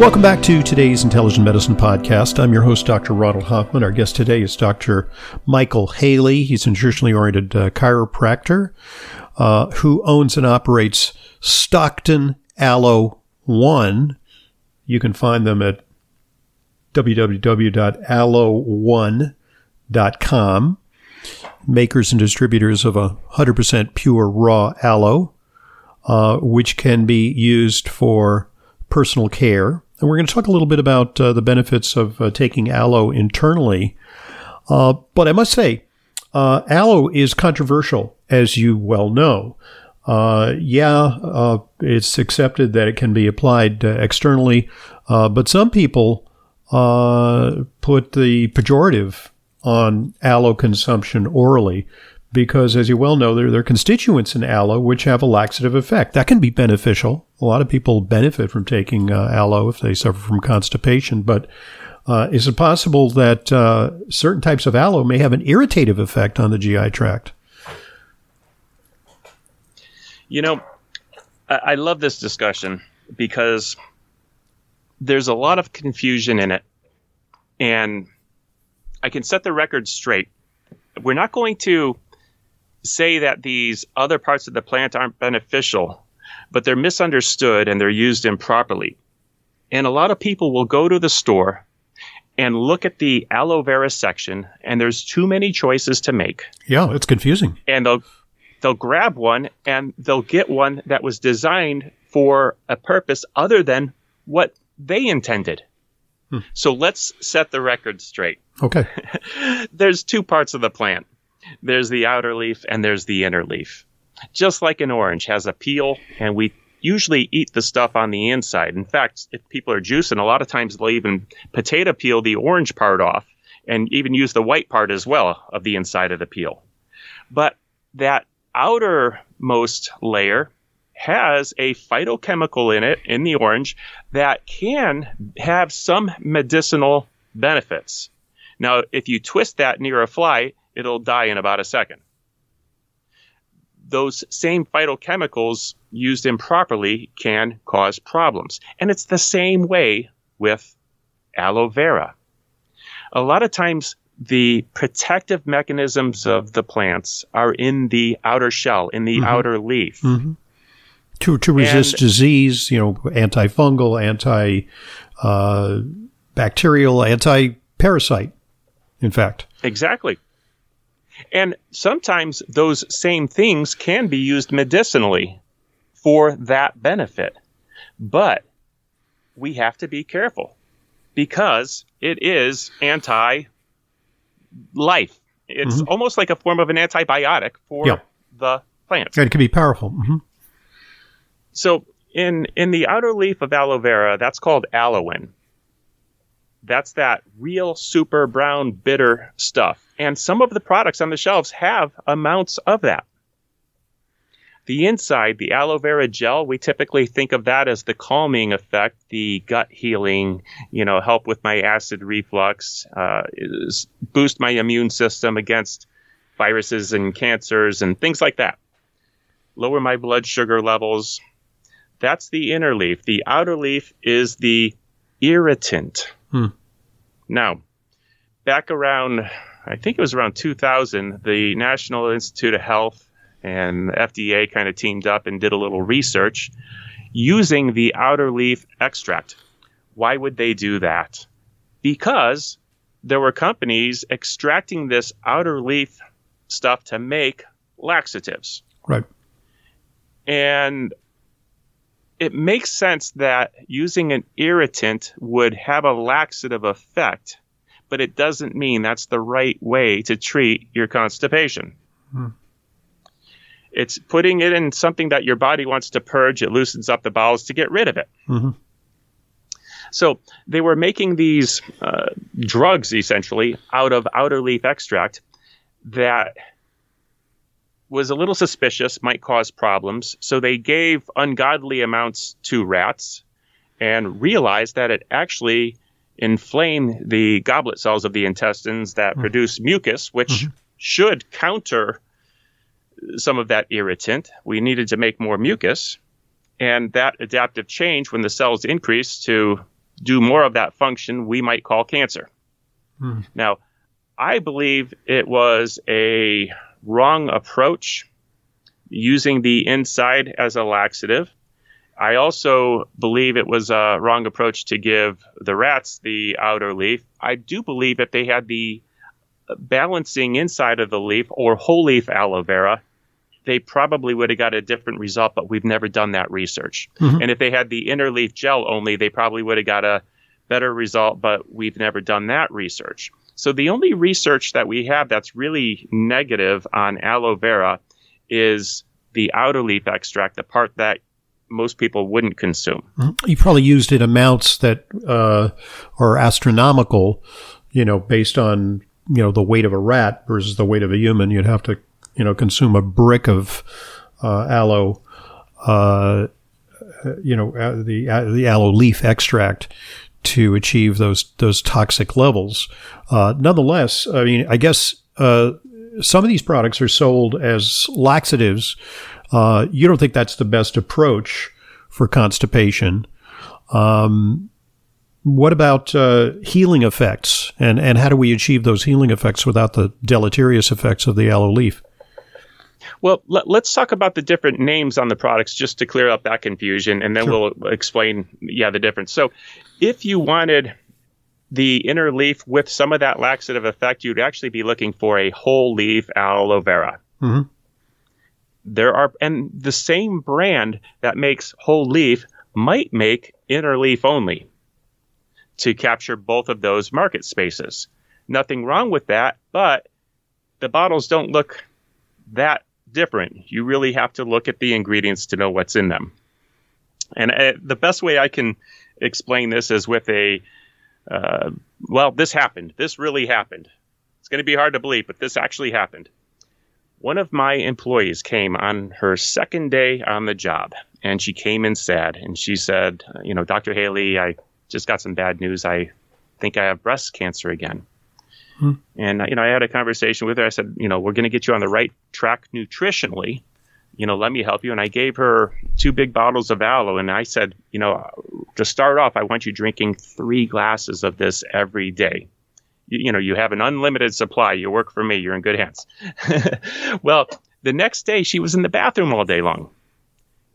Welcome back to today's Intelligent Medicine Podcast. I'm your host, Dr. Ronald Hoffman. Our guest today is Dr. Michael Haley. He's a nutritionally oriented uh, chiropractor uh, who owns and operates Stockton Aloe One. You can find them at www.aloe1.com. Makers and distributors of a 100% pure raw aloe, uh, which can be used for personal care. And we're going to talk a little bit about uh, the benefits of uh, taking aloe internally. Uh, but I must say, uh, aloe is controversial, as you well know. Uh, yeah, uh, it's accepted that it can be applied externally, but some people put the pejorative on aloe consumption orally because, as you well know, there, there are constituents in aloe which have a laxative effect. That can be beneficial. A lot of people benefit from taking uh, aloe if they suffer from constipation, but uh, is it possible that uh, certain types of aloe may have an irritative effect on the GI tract? You know, I, I love this discussion because there's a lot of confusion in it. And I can set the record straight. We're not going to say that these other parts of the plant aren't beneficial, but they're misunderstood and they're used improperly. And a lot of people will go to the store and look at the aloe vera section, and there's too many choices to make. Yeah, it's confusing. And they'll they'll grab one and they'll get one that was designed for a purpose other than what they intended. Hmm. So let's set the record straight. Okay. there's two parts of the plant. There's the outer leaf and there's the inner leaf. Just like an orange has a peel and we usually eat the stuff on the inside. In fact, if people are juicing, a lot of times they'll even potato peel the orange part off and even use the white part as well of the inside of the peel. But that outermost layer has a phytochemical in it, in the orange, that can have some medicinal benefits. Now, if you twist that near a fly, it'll die in about a second those same phytochemicals used improperly can cause problems. And it's the same way with aloe vera. A lot of times, the protective mechanisms of the plants are in the outer shell, in the mm-hmm. outer leaf. Mm-hmm. To, to resist and, disease, you know, antifungal, anti uh, bacterial, anti parasite, in fact. Exactly. And sometimes those same things can be used medicinally for that benefit. But we have to be careful because it is anti life. It's mm-hmm. almost like a form of an antibiotic for yeah. the plants. And it can be powerful. Mm-hmm. So in in the outer leaf of aloe vera, that's called aloin. That's that real super brown bitter stuff. And some of the products on the shelves have amounts of that. The inside, the aloe vera gel, we typically think of that as the calming effect, the gut healing, you know, help with my acid reflux, uh, boost my immune system against viruses and cancers and things like that. Lower my blood sugar levels. That's the inner leaf. The outer leaf is the irritant. Hmm. Now, back around, I think it was around 2000, the National Institute of Health and FDA kind of teamed up and did a little research using the outer leaf extract. Why would they do that? Because there were companies extracting this outer leaf stuff to make laxatives. Right. And it makes sense that using an irritant would have a laxative effect, but it doesn't mean that's the right way to treat your constipation. Hmm. It's putting it in something that your body wants to purge. It loosens up the bowels to get rid of it. Mm-hmm. So they were making these uh, drugs essentially out of outer leaf extract that was a little suspicious, might cause problems. So they gave ungodly amounts to rats and realized that it actually inflamed the goblet cells of the intestines that mm. produce mucus, which mm-hmm. should counter some of that irritant. We needed to make more mucus. And that adaptive change, when the cells increase to do more of that function, we might call cancer. Mm. Now, I believe it was a wrong approach using the inside as a laxative. I also believe it was a wrong approach to give the rats the outer leaf. I do believe if they had the balancing inside of the leaf or whole leaf aloe vera, they probably would have got a different result, but we've never done that research. Mm-hmm. And if they had the inner leaf gel only, they probably would have got a better result, but we've never done that research. So the only research that we have that's really negative on aloe vera is the outer leaf extract, the part that most people wouldn't consume. You probably used it amounts that uh, are astronomical, you know, based on you know the weight of a rat versus the weight of a human. You'd have to you know consume a brick of uh, aloe. Uh, you know uh, the uh, the aloe leaf extract to achieve those those toxic levels. Uh, nonetheless, I mean, I guess uh, some of these products are sold as laxatives. Uh, you don't think that's the best approach for constipation. Um, what about uh, healing effects, and and how do we achieve those healing effects without the deleterious effects of the aloe leaf? Well, let, us talk about the different names on the products just to clear up that confusion, and then sure. we'll explain, yeah, the difference. So, if you wanted the inner leaf with some of that laxative effect, you'd actually be looking for a whole leaf aloe vera. Mm-hmm. There are, and the same brand that makes whole leaf might make inner leaf only to capture both of those market spaces. Nothing wrong with that, but the bottles don't look that different. You really have to look at the ingredients to know what's in them. And uh, the best way I can explain this is with a, uh, well, this happened. This really happened. It's going to be hard to believe, but this actually happened. One of my employees came on her second day on the job, and she came in sad, and she said, "You know, Dr. Haley, I just got some bad news. I think I have breast cancer again." Hmm. And you know, I had a conversation with her. I said, you know, we're going to get you on the right track nutritionally. You know, let me help you. And I gave her two big bottles of aloe, and I said, you know, to start off, I want you drinking three glasses of this every day. You, you know, you have an unlimited supply. You work for me. You're in good hands. well, the next day, she was in the bathroom all day long.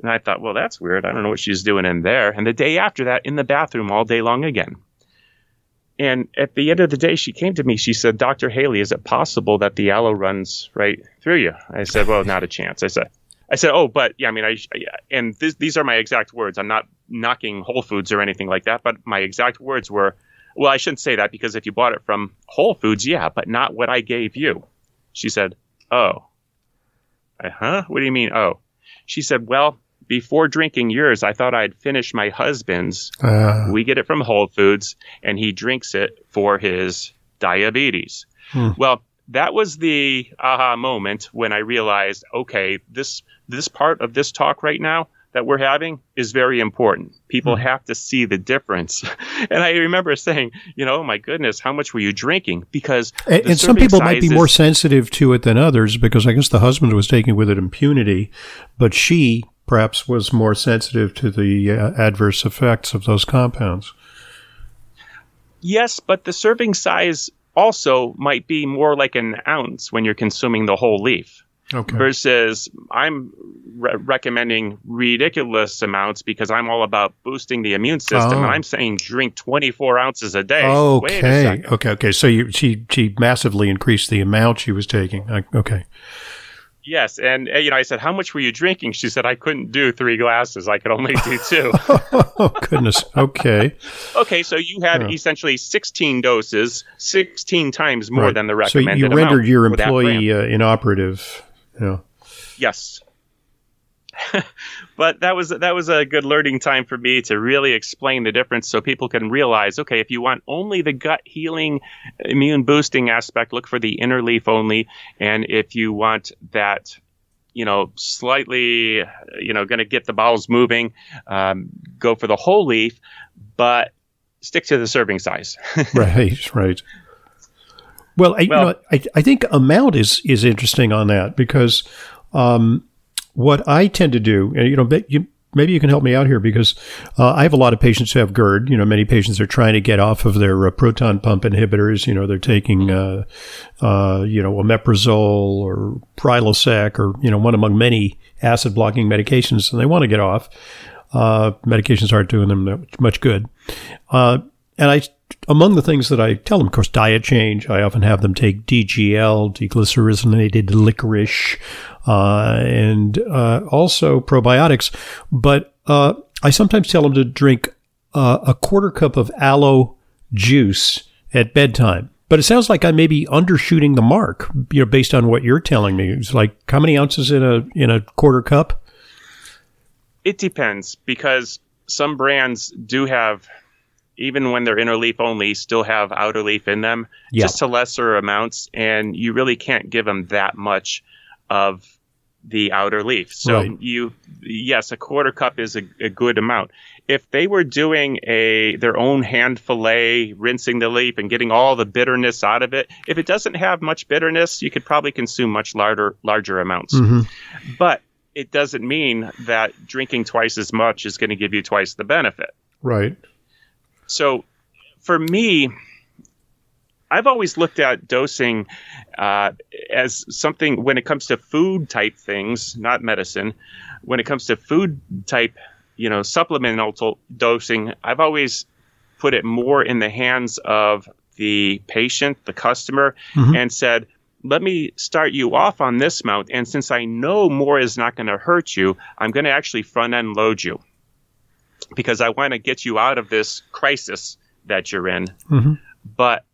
And I thought, well, that's weird. I don't know what she's doing in there. And the day after that, in the bathroom all day long again. And at the end of the day, she came to me. She said, Dr. Haley, is it possible that the aloe runs right through you? I said, well, not a chance. I said, I said, oh, but yeah, I mean, I, and this, these are my exact words. I'm not knocking Whole Foods or anything like that, but my exact words were, well, I shouldn't say that because if you bought it from Whole Foods, yeah, but not what I gave you. She said, oh. I, huh? What do you mean, oh? She said, well, before drinking yours, I thought I'd finish my husband's. Uh. We get it from Whole Foods, and he drinks it for his diabetes. Hmm. Well, that was the aha moment when I realized, okay, this this part of this talk right now that we're having is very important. People hmm. have to see the difference. and I remember saying, you know, oh my goodness, how much were you drinking? Because and, and some people might be more sensitive to it than others because I guess the husband was taking with it impunity, but she perhaps was more sensitive to the uh, adverse effects of those compounds. Yes, but the serving size also might be more like an ounce when you're consuming the whole leaf. Okay. Versus, I'm re- recommending ridiculous amounts because I'm all about boosting the immune system, Oh. and I'm saying drink 24 ounces a day. Wait a Okay. Okay. Okay. So you, she she massively increased the amount she was taking. I- Okay. Yes, and uh, you know, I said, "How much were you drinking?" She said, "I couldn't do three glasses. I could only do two. oh goodness. Okay. okay, so you had Yeah. essentially 16 doses, 16 times more Right. than the recommended. So you rendered your for that brand. employee uh, inoperative. Yeah. Yes. but that was that was a good learning time for me to really explain the difference so people can realize okay if you want only the gut healing immune boosting aspect look for the inner leaf only and if you want that you know slightly you know going to get the bowels moving um, go for the whole leaf but stick to the serving size right, right. Well, I, you know, I, I think amount is is interesting on that because um, what I tend to do, and you know, you, maybe you can help me out here because uh, I have a lot of patients who have GERD. You know, many patients are trying to get off of their uh, proton pump inhibitors. You know, they're taking, uh, uh, you know, omeprazole or Prilosec or you know, one among many acid blocking medications, and they want to get off. Uh, medications aren't doing them that much good. Uh, and I, among the things that I tell them, of course, diet change. I often have them take DGL, deglycyrrhizinated licorice, uh, and uh, also probiotics. But uh, I sometimes tell them to drink uh, a quarter cup of aloe juice at bedtime. But it sounds like I may be undershooting the mark, you know, based on what you're telling me. It's like how many ounces in a in a quarter cup? It depends because some brands do have, even when they're inner leaf only, still have outer leaf in them, Yeah. just to lesser amounts, and you really can't give them that much of the outer leaf. So Right. you, yes, a quarter cup is a, a good amount. If they were doing a their own hand fillet, rinsing the leaf and getting all the bitterness out of it, if it doesn't have much bitterness, you could probably consume much larger larger amounts. Mm-hmm. But it doesn't mean that drinking twice as much is going to give you twice the benefit. Right. So for me, I've always looked at dosing uh, as something when it comes to food type things, not medicine. When it comes to food type, you know, supplemental dosing, I've always put it more in the hands of the patient, the customer, Mhm. and said, let me start you off on this amount. And since I know more is not going to hurt you, I'm going to actually front end load you because I want to get you out of this crisis that you're in. Mm-hmm. But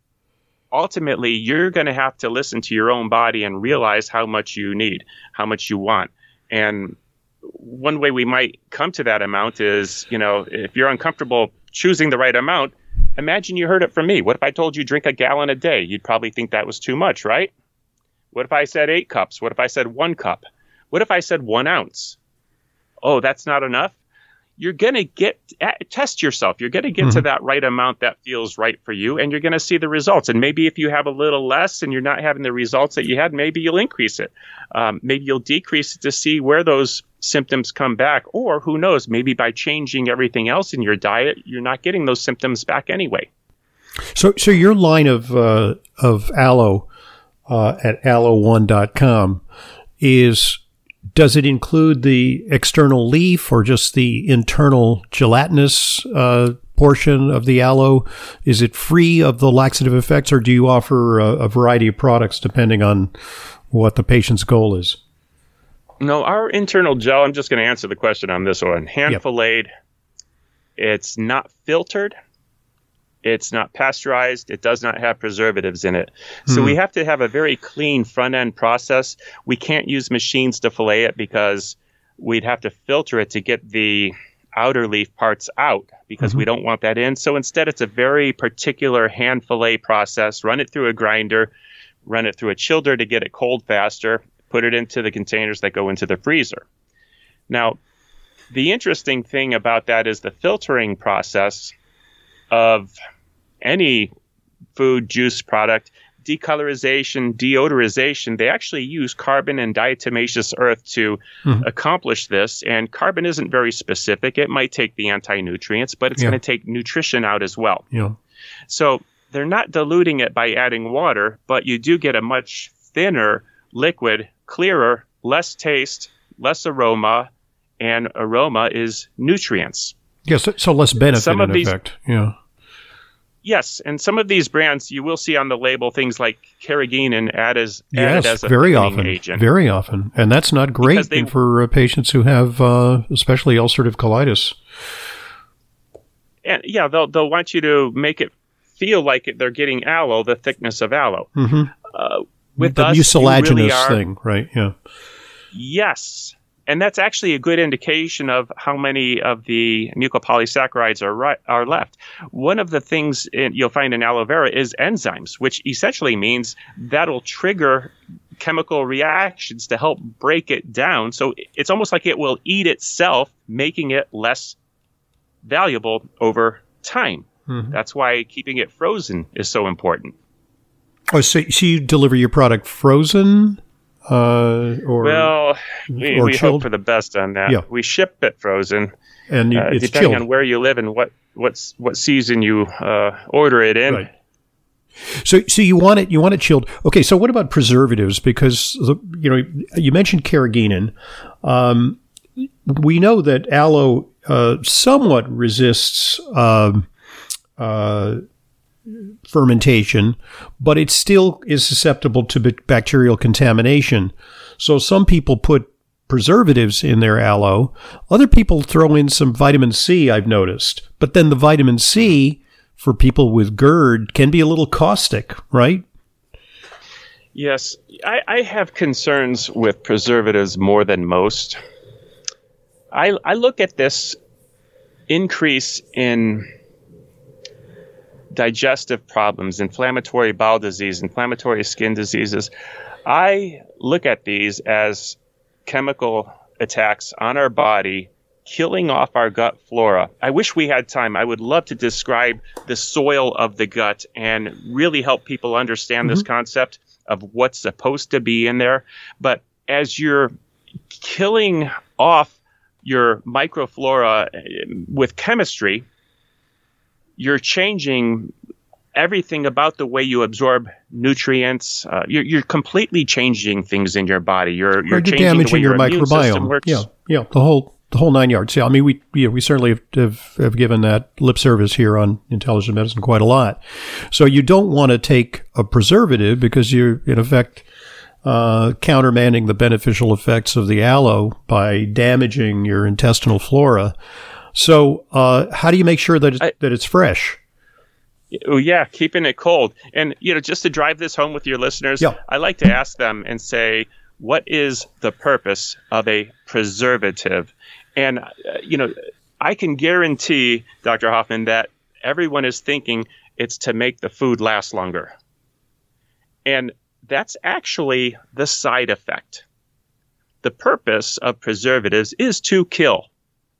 ultimately, you're going to have to listen to your own body and realize how much you need, how much you want. And one way we might come to that amount is, you know, if you're uncomfortable choosing the right amount, imagine you heard it from me. What if I told you drink a gallon a day? You'd probably think that was too much, right? What if I said eight cups? What if I said one cup? What if I said one ounce? Oh, that's not enough. You're going to get test yourself. You're going to get to Mhm. that right amount that feels right for you, and you're going to see the results. And maybe if you have a little less and you're not having the results that you had, maybe you'll increase it. Um, maybe you'll decrease it to see where those symptoms come back. Or who knows, maybe by changing everything else in your diet, you're not getting those symptoms back anyway. So, so your line of uh, of aloe uh, at aloe1.com is does it include the external leaf or just the internal gelatinous uh, portion of the aloe? Is it free of the laxative effects, or do you offer a, a variety of products depending on what the patient's goal is? No, our internal gel, I'm just going to answer the question on this one. Hand Yep. filleted, it's not filtered, it's not pasteurized, it does not have preservatives in it. So Hmm. we have to have a very clean front end process. We can't use machines to fillet it because we'd have to filter it to get the outer leaf parts out because we don't want that in. So instead, it's a very particular hand fillet process. Run it through a grinder, run it through a chiller to get it cold faster, put it into the containers that go into the freezer. Now, the interesting thing about that is the filtering process of any food juice product decolorization deodorization they actually use carbon and diatomaceous earth to Mhm. accomplish this and carbon isn't very specific it might take the anti-nutrients but it's Yeah. going to take nutrition out as well know, so they're not diluting it by adding water, but you do get a much thinner liquid, clearer, less taste, less aroma, and aroma is nutrients. Yes, so less benefit Some of these, effect. Yeah. Yes, and some of these brands you will see on the label things like carrageenan added as yes, added as a very often, agent. very often, and that's not great they, for uh, patients who have, uh, especially ulcerative colitis. And yeah, they'll they'll want you to make it feel like they're getting aloe, the thickness of aloe. Mm-hmm. Uh, with the us, mucilaginous really are, thing, right? Yeah. Yes, and that's actually a good indication of how many of the mucopolysaccharides are right, are left. One of the things in, you'll find in aloe vera is enzymes, which essentially means that'll trigger chemical reactions to help break it down. So it's almost like it will eat itself, making it less valuable over time. Mm-hmm. That's why keeping it frozen is so important. Oh, so, so you deliver your product frozen? Uh, or well, we, or we hope for the best on that. Yeah. We ship it frozen, and uh, depending chilled. on where you live and what what's what season you uh, order it in. Right. So, so you want it, you want it chilled. Okay. So, what about preservatives? Because you know, you mentioned carrageenan. Um, we know that aloe uh, somewhat resists um, uh, fermentation, but it still is susceptible to bacterial contamination. So some people put preservatives in their aloe. Other people throw in some vitamin C, I've noticed. But then the vitamin C for people with GERD can be a little caustic, right? Yes, I, I have concerns with preservatives more than most. I, I look at this increase in digestive problems, inflammatory bowel disease, inflammatory skin diseases. I look at these as chemical attacks on our body killing off our gut flora. I wish we had time. I would love to describe the soil of the gut and really help people understand mm-hmm. this concept of what's supposed to be in there. But as you're killing off your microflora eh, with chemistry, you're changing everything about the way you absorb nutrients. Uh, you're, you're, completely changing things in your body. You're, you're, changing damaging your, your microbiome. Yeah, yeah, the whole the whole nine yards. Yeah, I mean, we yeah, we certainly have, have, have, given that lip service here on intelligent medicine quite a lot. So you don't want to take a preservative because you're in effect uh, countermanding the beneficial effects of the aloe by damaging your intestinal flora. So, uh, how do you make sure that it's, I, that it's fresh? Oh yeah, keeping it cold. And you know, just to drive this home with your listeners, yeah. I like to ask them and say, what is the purpose of a preservative? And uh, you know, I can guarantee, Dr. Hoffman, that everyone is thinking it's to make the food last longer. And that's actually the side effect. The purpose of preservatives is to kill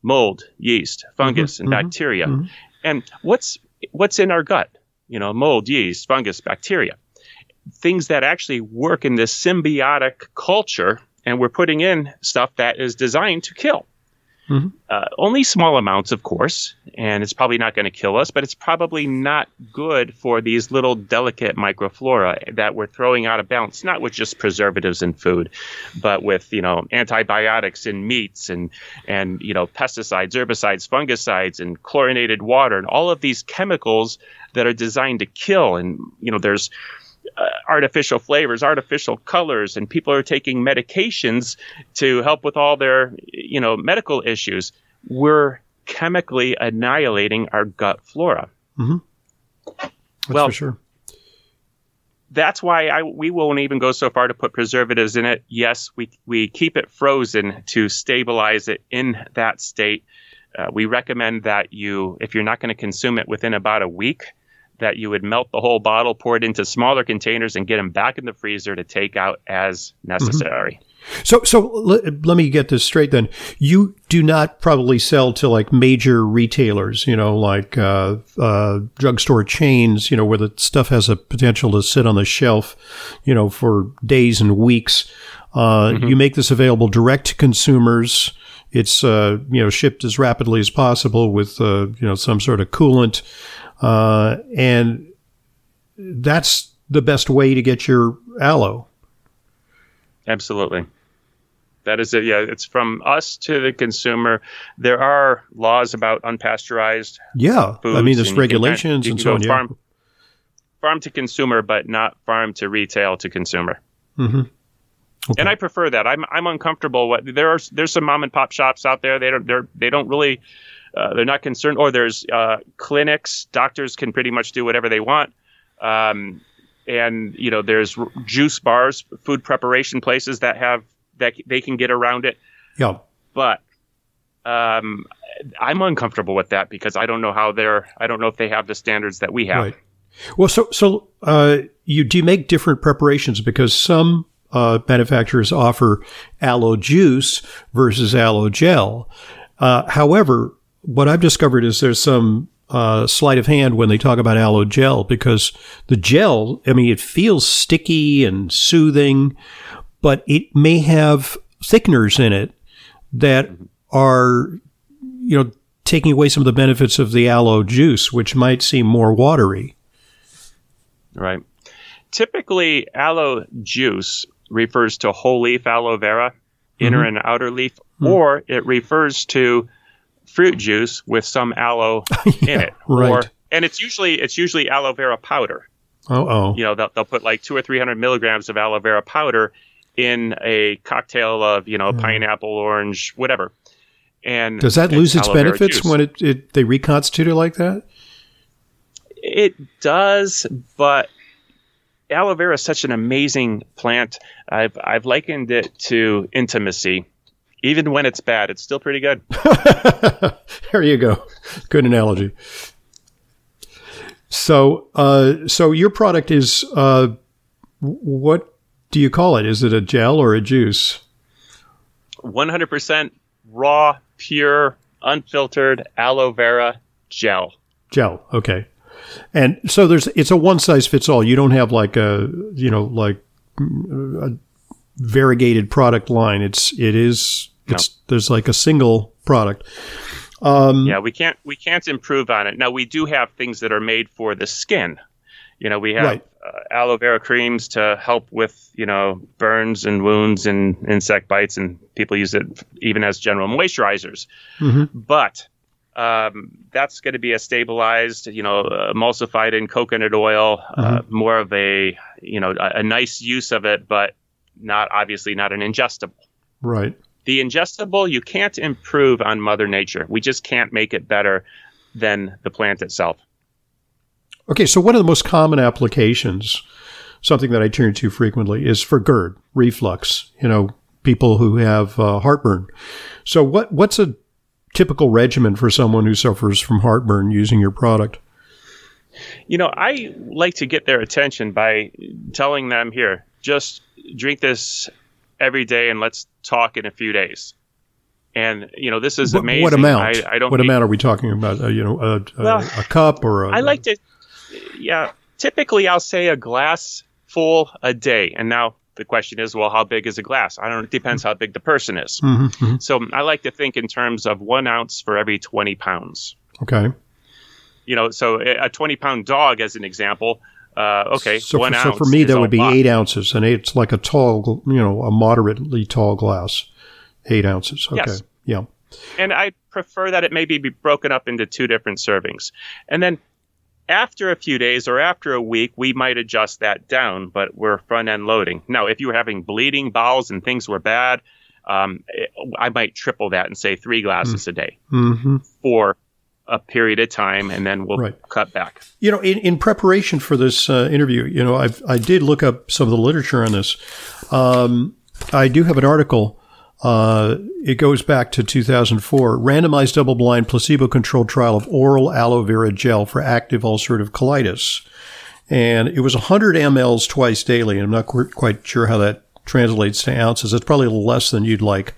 mold, yeast, fungus, mm-hmm, and mm-hmm, bacteria. Mm-hmm. And what's what's in our gut? You know, mold, yeast, fungus, bacteria. Things that actually work in this symbiotic culture, and we're putting in stuff that is designed to kill. Mm-hmm. Uh, only small amounts, of course, and it's probably not going to kill us, but it's probably not good for these little delicate microflora that we're throwing out of balance, not with just preservatives in food, but with, you know, antibiotics in meats and, and, you know, pesticides, herbicides, fungicides, and chlorinated water, and all of these chemicals that are designed to kill. And, you know, there's, uh, artificial flavors, artificial colors, and people are taking medications to help with all their, you know, medical issues. We're chemically annihilating our gut flora. Mm-hmm. well, for sure. That's why I, we won't even go so far to put preservatives in it. Yes, we, we keep it frozen to stabilize it in that state. Uh, we recommend that you, if you're not going to consume it within about a week, that you would melt the whole bottle, pour it into smaller containers, and get them back in the freezer to take out as necessary. Mm-hmm. So, so let, let me get this straight then. You do not probably sell to like major retailers, you know, like uh, uh, drugstore chains, you know, where the stuff has a potential to sit on the shelf, you know, for days and weeks. Uh, mm-hmm. You make this available direct to consumers. It's uh, you know shipped as rapidly as possible with uh, you know some sort of coolant. Uh, and that's the best way to get your aloe. Absolutely. That is it. Yeah, it's from us to the consumer. There are laws about unpasteurized. Yeah, I mean, there's regulations and so on. Farm, yeah. farm to consumer, but not farm to retail to consumer. Mm-hmm. Okay. And I prefer that. I'm I'm uncomfortable. What there are there's some mom and pop shops out there. They don't they're they don't really uh, they're not concerned. Or there's uh, clinics. Doctors can pretty much do whatever they want. Um, and you know there's juice bars, food preparation places that have that they can get around it. Yeah. But um, I'm uncomfortable with that because I don't know how they're. I don't know if they have the standards that we have. Right. Well, so so uh, you do you make different preparations because some uh, manufacturers offer aloe juice versus aloe gel. Uh, however, what I've discovered is there's some uh, sleight of hand when they talk about aloe gel because the gel, I mean, it feels sticky and soothing, but it may have thickeners in it that are, you know, taking away some of the benefits of the aloe juice, which might seem more watery. Right. Typically, aloe juice refers to whole leaf aloe vera, inner mm-hmm. and outer leaf, mm-hmm. or it refers to fruit juice with some aloe yeah, in it. Right. Or, and it's usually it's usually aloe vera powder. Oh, oh. You know, they'll, they'll put like two or three hundred milligrams of aloe vera powder in a cocktail of you know mm. pineapple, orange, whatever. And does that lose its benefits when it, it they reconstitute it like that? It does, but aloe vera is such an amazing plant. I've I've likened it to intimacy. Even when it's bad, it's still pretty good. there you go. Good analogy. So, uh, so your product is uh, what do you call it? Is it a gel or a juice? One hundred percent raw, pure, unfiltered aloe vera gel. Gel. Okay. And so there's it's a one size fits all. You don't have like a you know like a variegated product line. It's it is it's no. there's like a single product. Um, yeah, we can't we can't improve on it. Now we do have things that are made for the skin. You know, we have right. uh, aloe vera creams to help with you know burns and wounds and insect bites, and people use it even as general moisturizers. Mm-hmm. But um, that's going to be a stabilized, you know, emulsified in coconut oil, uh, mm-hmm. uh, more of a, you know, a, a, nice use of it, but not obviously not an ingestible. Right. The ingestible, you can't improve on Mother Nature. We just can't make it better than the plant itself. Okay, so one of the most common applications, something that I turn to frequently, is for GERD, reflux. You know, people who have uh, heartburn. So, what what's a typical regimen for someone who suffers from heartburn using your product? You know, I like to get their attention by telling them here, just drink this every day and let's talk in a few days. And you know, this is amazing. What amount? I, I don't. What amount are we talking about? Uh, you know, a, a, well, a cup or a, I like to. Yeah, typically I'll say a glass full a day. And now the question is, well, how big is a glass? I don't. It depends how big the person is. Mm-hmm, mm-hmm. So I like to think in terms of one ounce for every twenty pounds. Okay. You know, so a twenty pound dog, as an example. Uh, okay, so one for, ounce. So for me, that would be lot. eight ounces, and it's like a tall, you know, a moderately tall glass. Eight ounces. Okay. Yes. Yeah. And I prefer that it maybe be broken up into two different servings, and then after a few days or after a week, we might adjust that down, but we're front end loading. Now, if you were having bleeding bowels and things were bad, um, I might triple that and say three glasses mm. a day mm-hmm. for a period of time, and then we'll right. cut back. You know, in, in preparation for this uh, interview, you know, i I did look up some of the literature on this. Um, I do have an article uh, it goes back to 2004. Randomized double blind placebo controlled trial of oral aloe vera gel for active ulcerative colitis. And it was 100 mLs twice daily. I'm not quite sure how that translates to ounces. It's probably a little less than you'd like.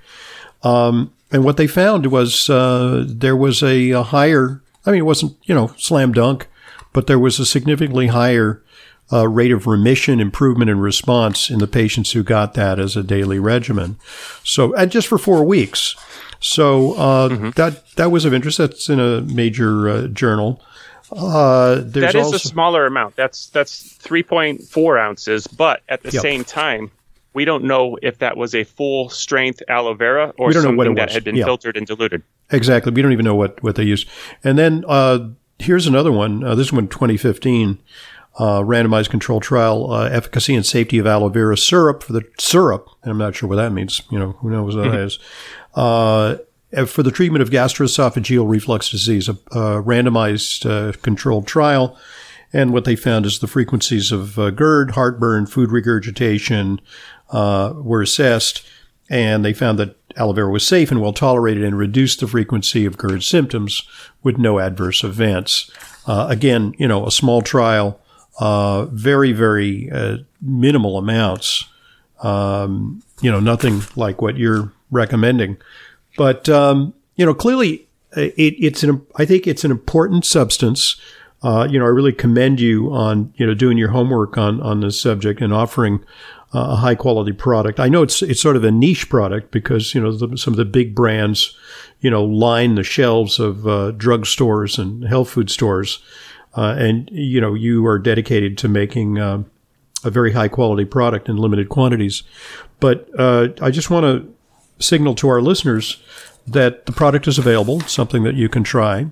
Um, and what they found was uh, there was a, a higher, I mean, it wasn't, you know, slam dunk, but there was a significantly higher uh, rate of remission, improvement, and response in the patients who got that as a daily regimen. So, and just for four weeks. So uh, mm-hmm. that that was of interest. That's in a major uh, journal. Uh, that is also... a smaller amount. That's that's 3.4 ounces, but at the yep. same time, we don't know if that was a full strength aloe vera or something that had been yeah. filtered and diluted. Exactly. We don't even know what, what they used. And then uh, here's another one. Uh, this one, 2015, uh, randomized control trial, uh, efficacy and safety of aloe vera syrup for the syrup. And I'm not sure what that means. You know, who knows what that is. Uh, for the treatment of gastroesophageal reflux disease, a, a randomized uh, controlled trial. And what they found is the frequencies of GERD, heartburn, food regurgitation, uh, were assessed, and they found that aloe vera was safe and well tolerated and reduced the frequency of GERD symptoms with no adverse events. Uh, again, you know, a small trial, uh, very, very uh, minimal amounts. Um, you know, nothing like what you're recommending, but um, you know, clearly, uh, it, it's an. I think it's an important substance. Uh, you know, I really commend you on you know doing your homework on on this subject and offering a high quality product. I know it's it's sort of a niche product because you know the, some of the big brands, you know, line the shelves of uh, drugstores and health food stores, uh, and you know you are dedicated to making uh, a very high quality product in limited quantities. But uh, I just want to signal to our listeners that the product is available, something that you can try.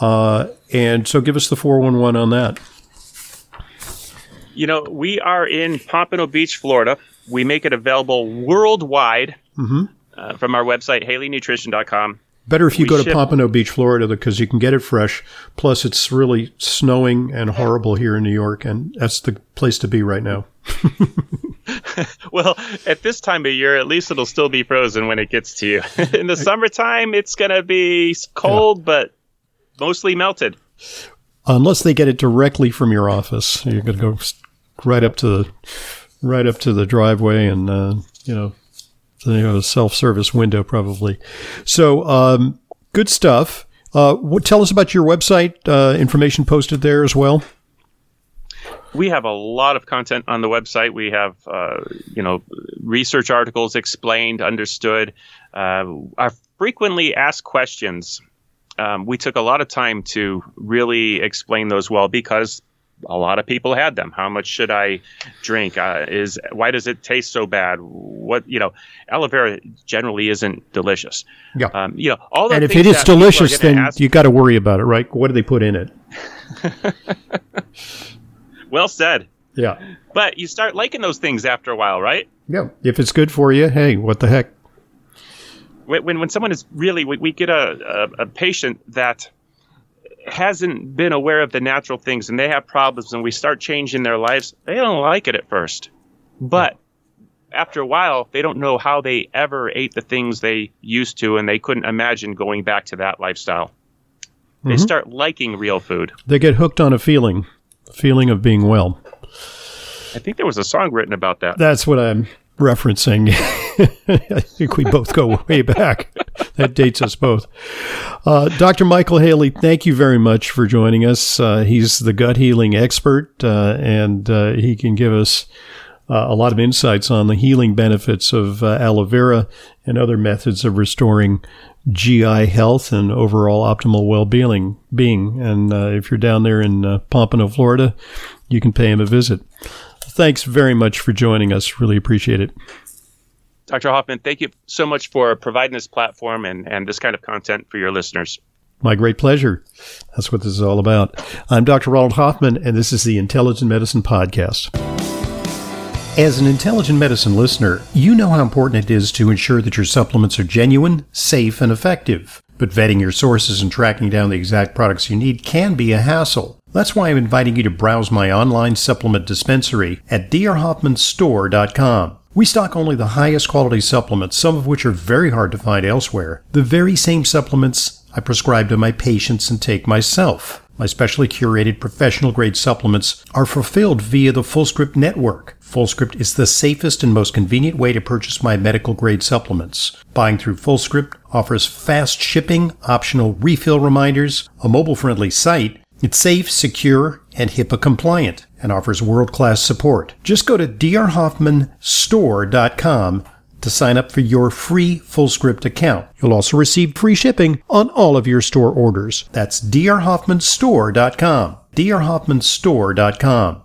Uh, and so give us the 411 on that. You know, we are in Pompano Beach, Florida. We make it available worldwide mm-hmm. uh, from our website, haleynutrition.com. Better if you we go to Pompano Beach, Florida, because you can get it fresh. Plus, it's really snowing and horrible here in New York, and that's the place to be right now. well, at this time of year, at least it'll still be frozen when it gets to you. in the summertime, it's going to be cold, yeah. but mostly melted. Unless they get it directly from your office, you're going to go right up to the right up to the driveway, and uh, you know, you have a self-service window probably. So um, good stuff. Uh, what, tell us about your website. Uh, information posted there as well. We have a lot of content on the website. We have, uh, you know, research articles explained, understood. Uh, our frequently asked questions. Um, we took a lot of time to really explain those well because a lot of people had them. How much should I drink? Uh, is why does it taste so bad? What you know, aloe vera generally isn't delicious. Yeah. Um, you know, all and if it is delicious, then ask- you got to worry about it, right? What do they put in it? well said. Yeah. But you start liking those things after a while, right? Yeah. If it's good for you, hey, what the heck? When when, when someone is really, we, we get a, a, a patient that hasn't been aware of the natural things and they have problems and we start changing their lives, they don't like it at first. But after a while, they don't know how they ever ate the things they used to and they couldn't imagine going back to that lifestyle. They mm-hmm. start liking real food. They get hooked on a feeling, a feeling of being well. I think there was a song written about that. That's what I'm referencing. I think we both go way back. That dates us both. Uh, Dr. Michael Haley, thank you very much for joining us. Uh, he's the gut healing expert, uh, and uh, he can give us uh, a lot of insights on the healing benefits of uh, aloe vera and other methods of restoring GI health and overall optimal well-being. Being, and if you're down there in Pompano, Florida, you can pay him a visit. Thanks very much for joining us. Really appreciate it. Dr. Hoffman, thank you so much for providing this platform and, and this kind of content for your listeners. My great pleasure. That's what this is all about. I'm Dr. Ronald Hoffman, and this is the Intelligent Medicine Podcast. As an intelligent medicine listener, you know how important it is to ensure that your supplements are genuine, safe, and effective. But vetting your sources and tracking down the exact products you need can be a hassle. That's why I'm inviting you to browse my online supplement dispensary at drhoffmanstore.com. We stock only the highest quality supplements, some of which are very hard to find elsewhere. The very same supplements I prescribe to my patients and take myself. My specially curated professional grade supplements are fulfilled via the FullScript network. FullScript is the safest and most convenient way to purchase my medical grade supplements. Buying through FullScript offers fast shipping, optional refill reminders, a mobile friendly site, it's safe, secure, and HIPAA compliant and offers world class support. Just go to drhoffmanstore.com to sign up for your free FullScript account. You'll also receive free shipping on all of your store orders. That's drhoffmanstore.com. drhoffmanstore.com.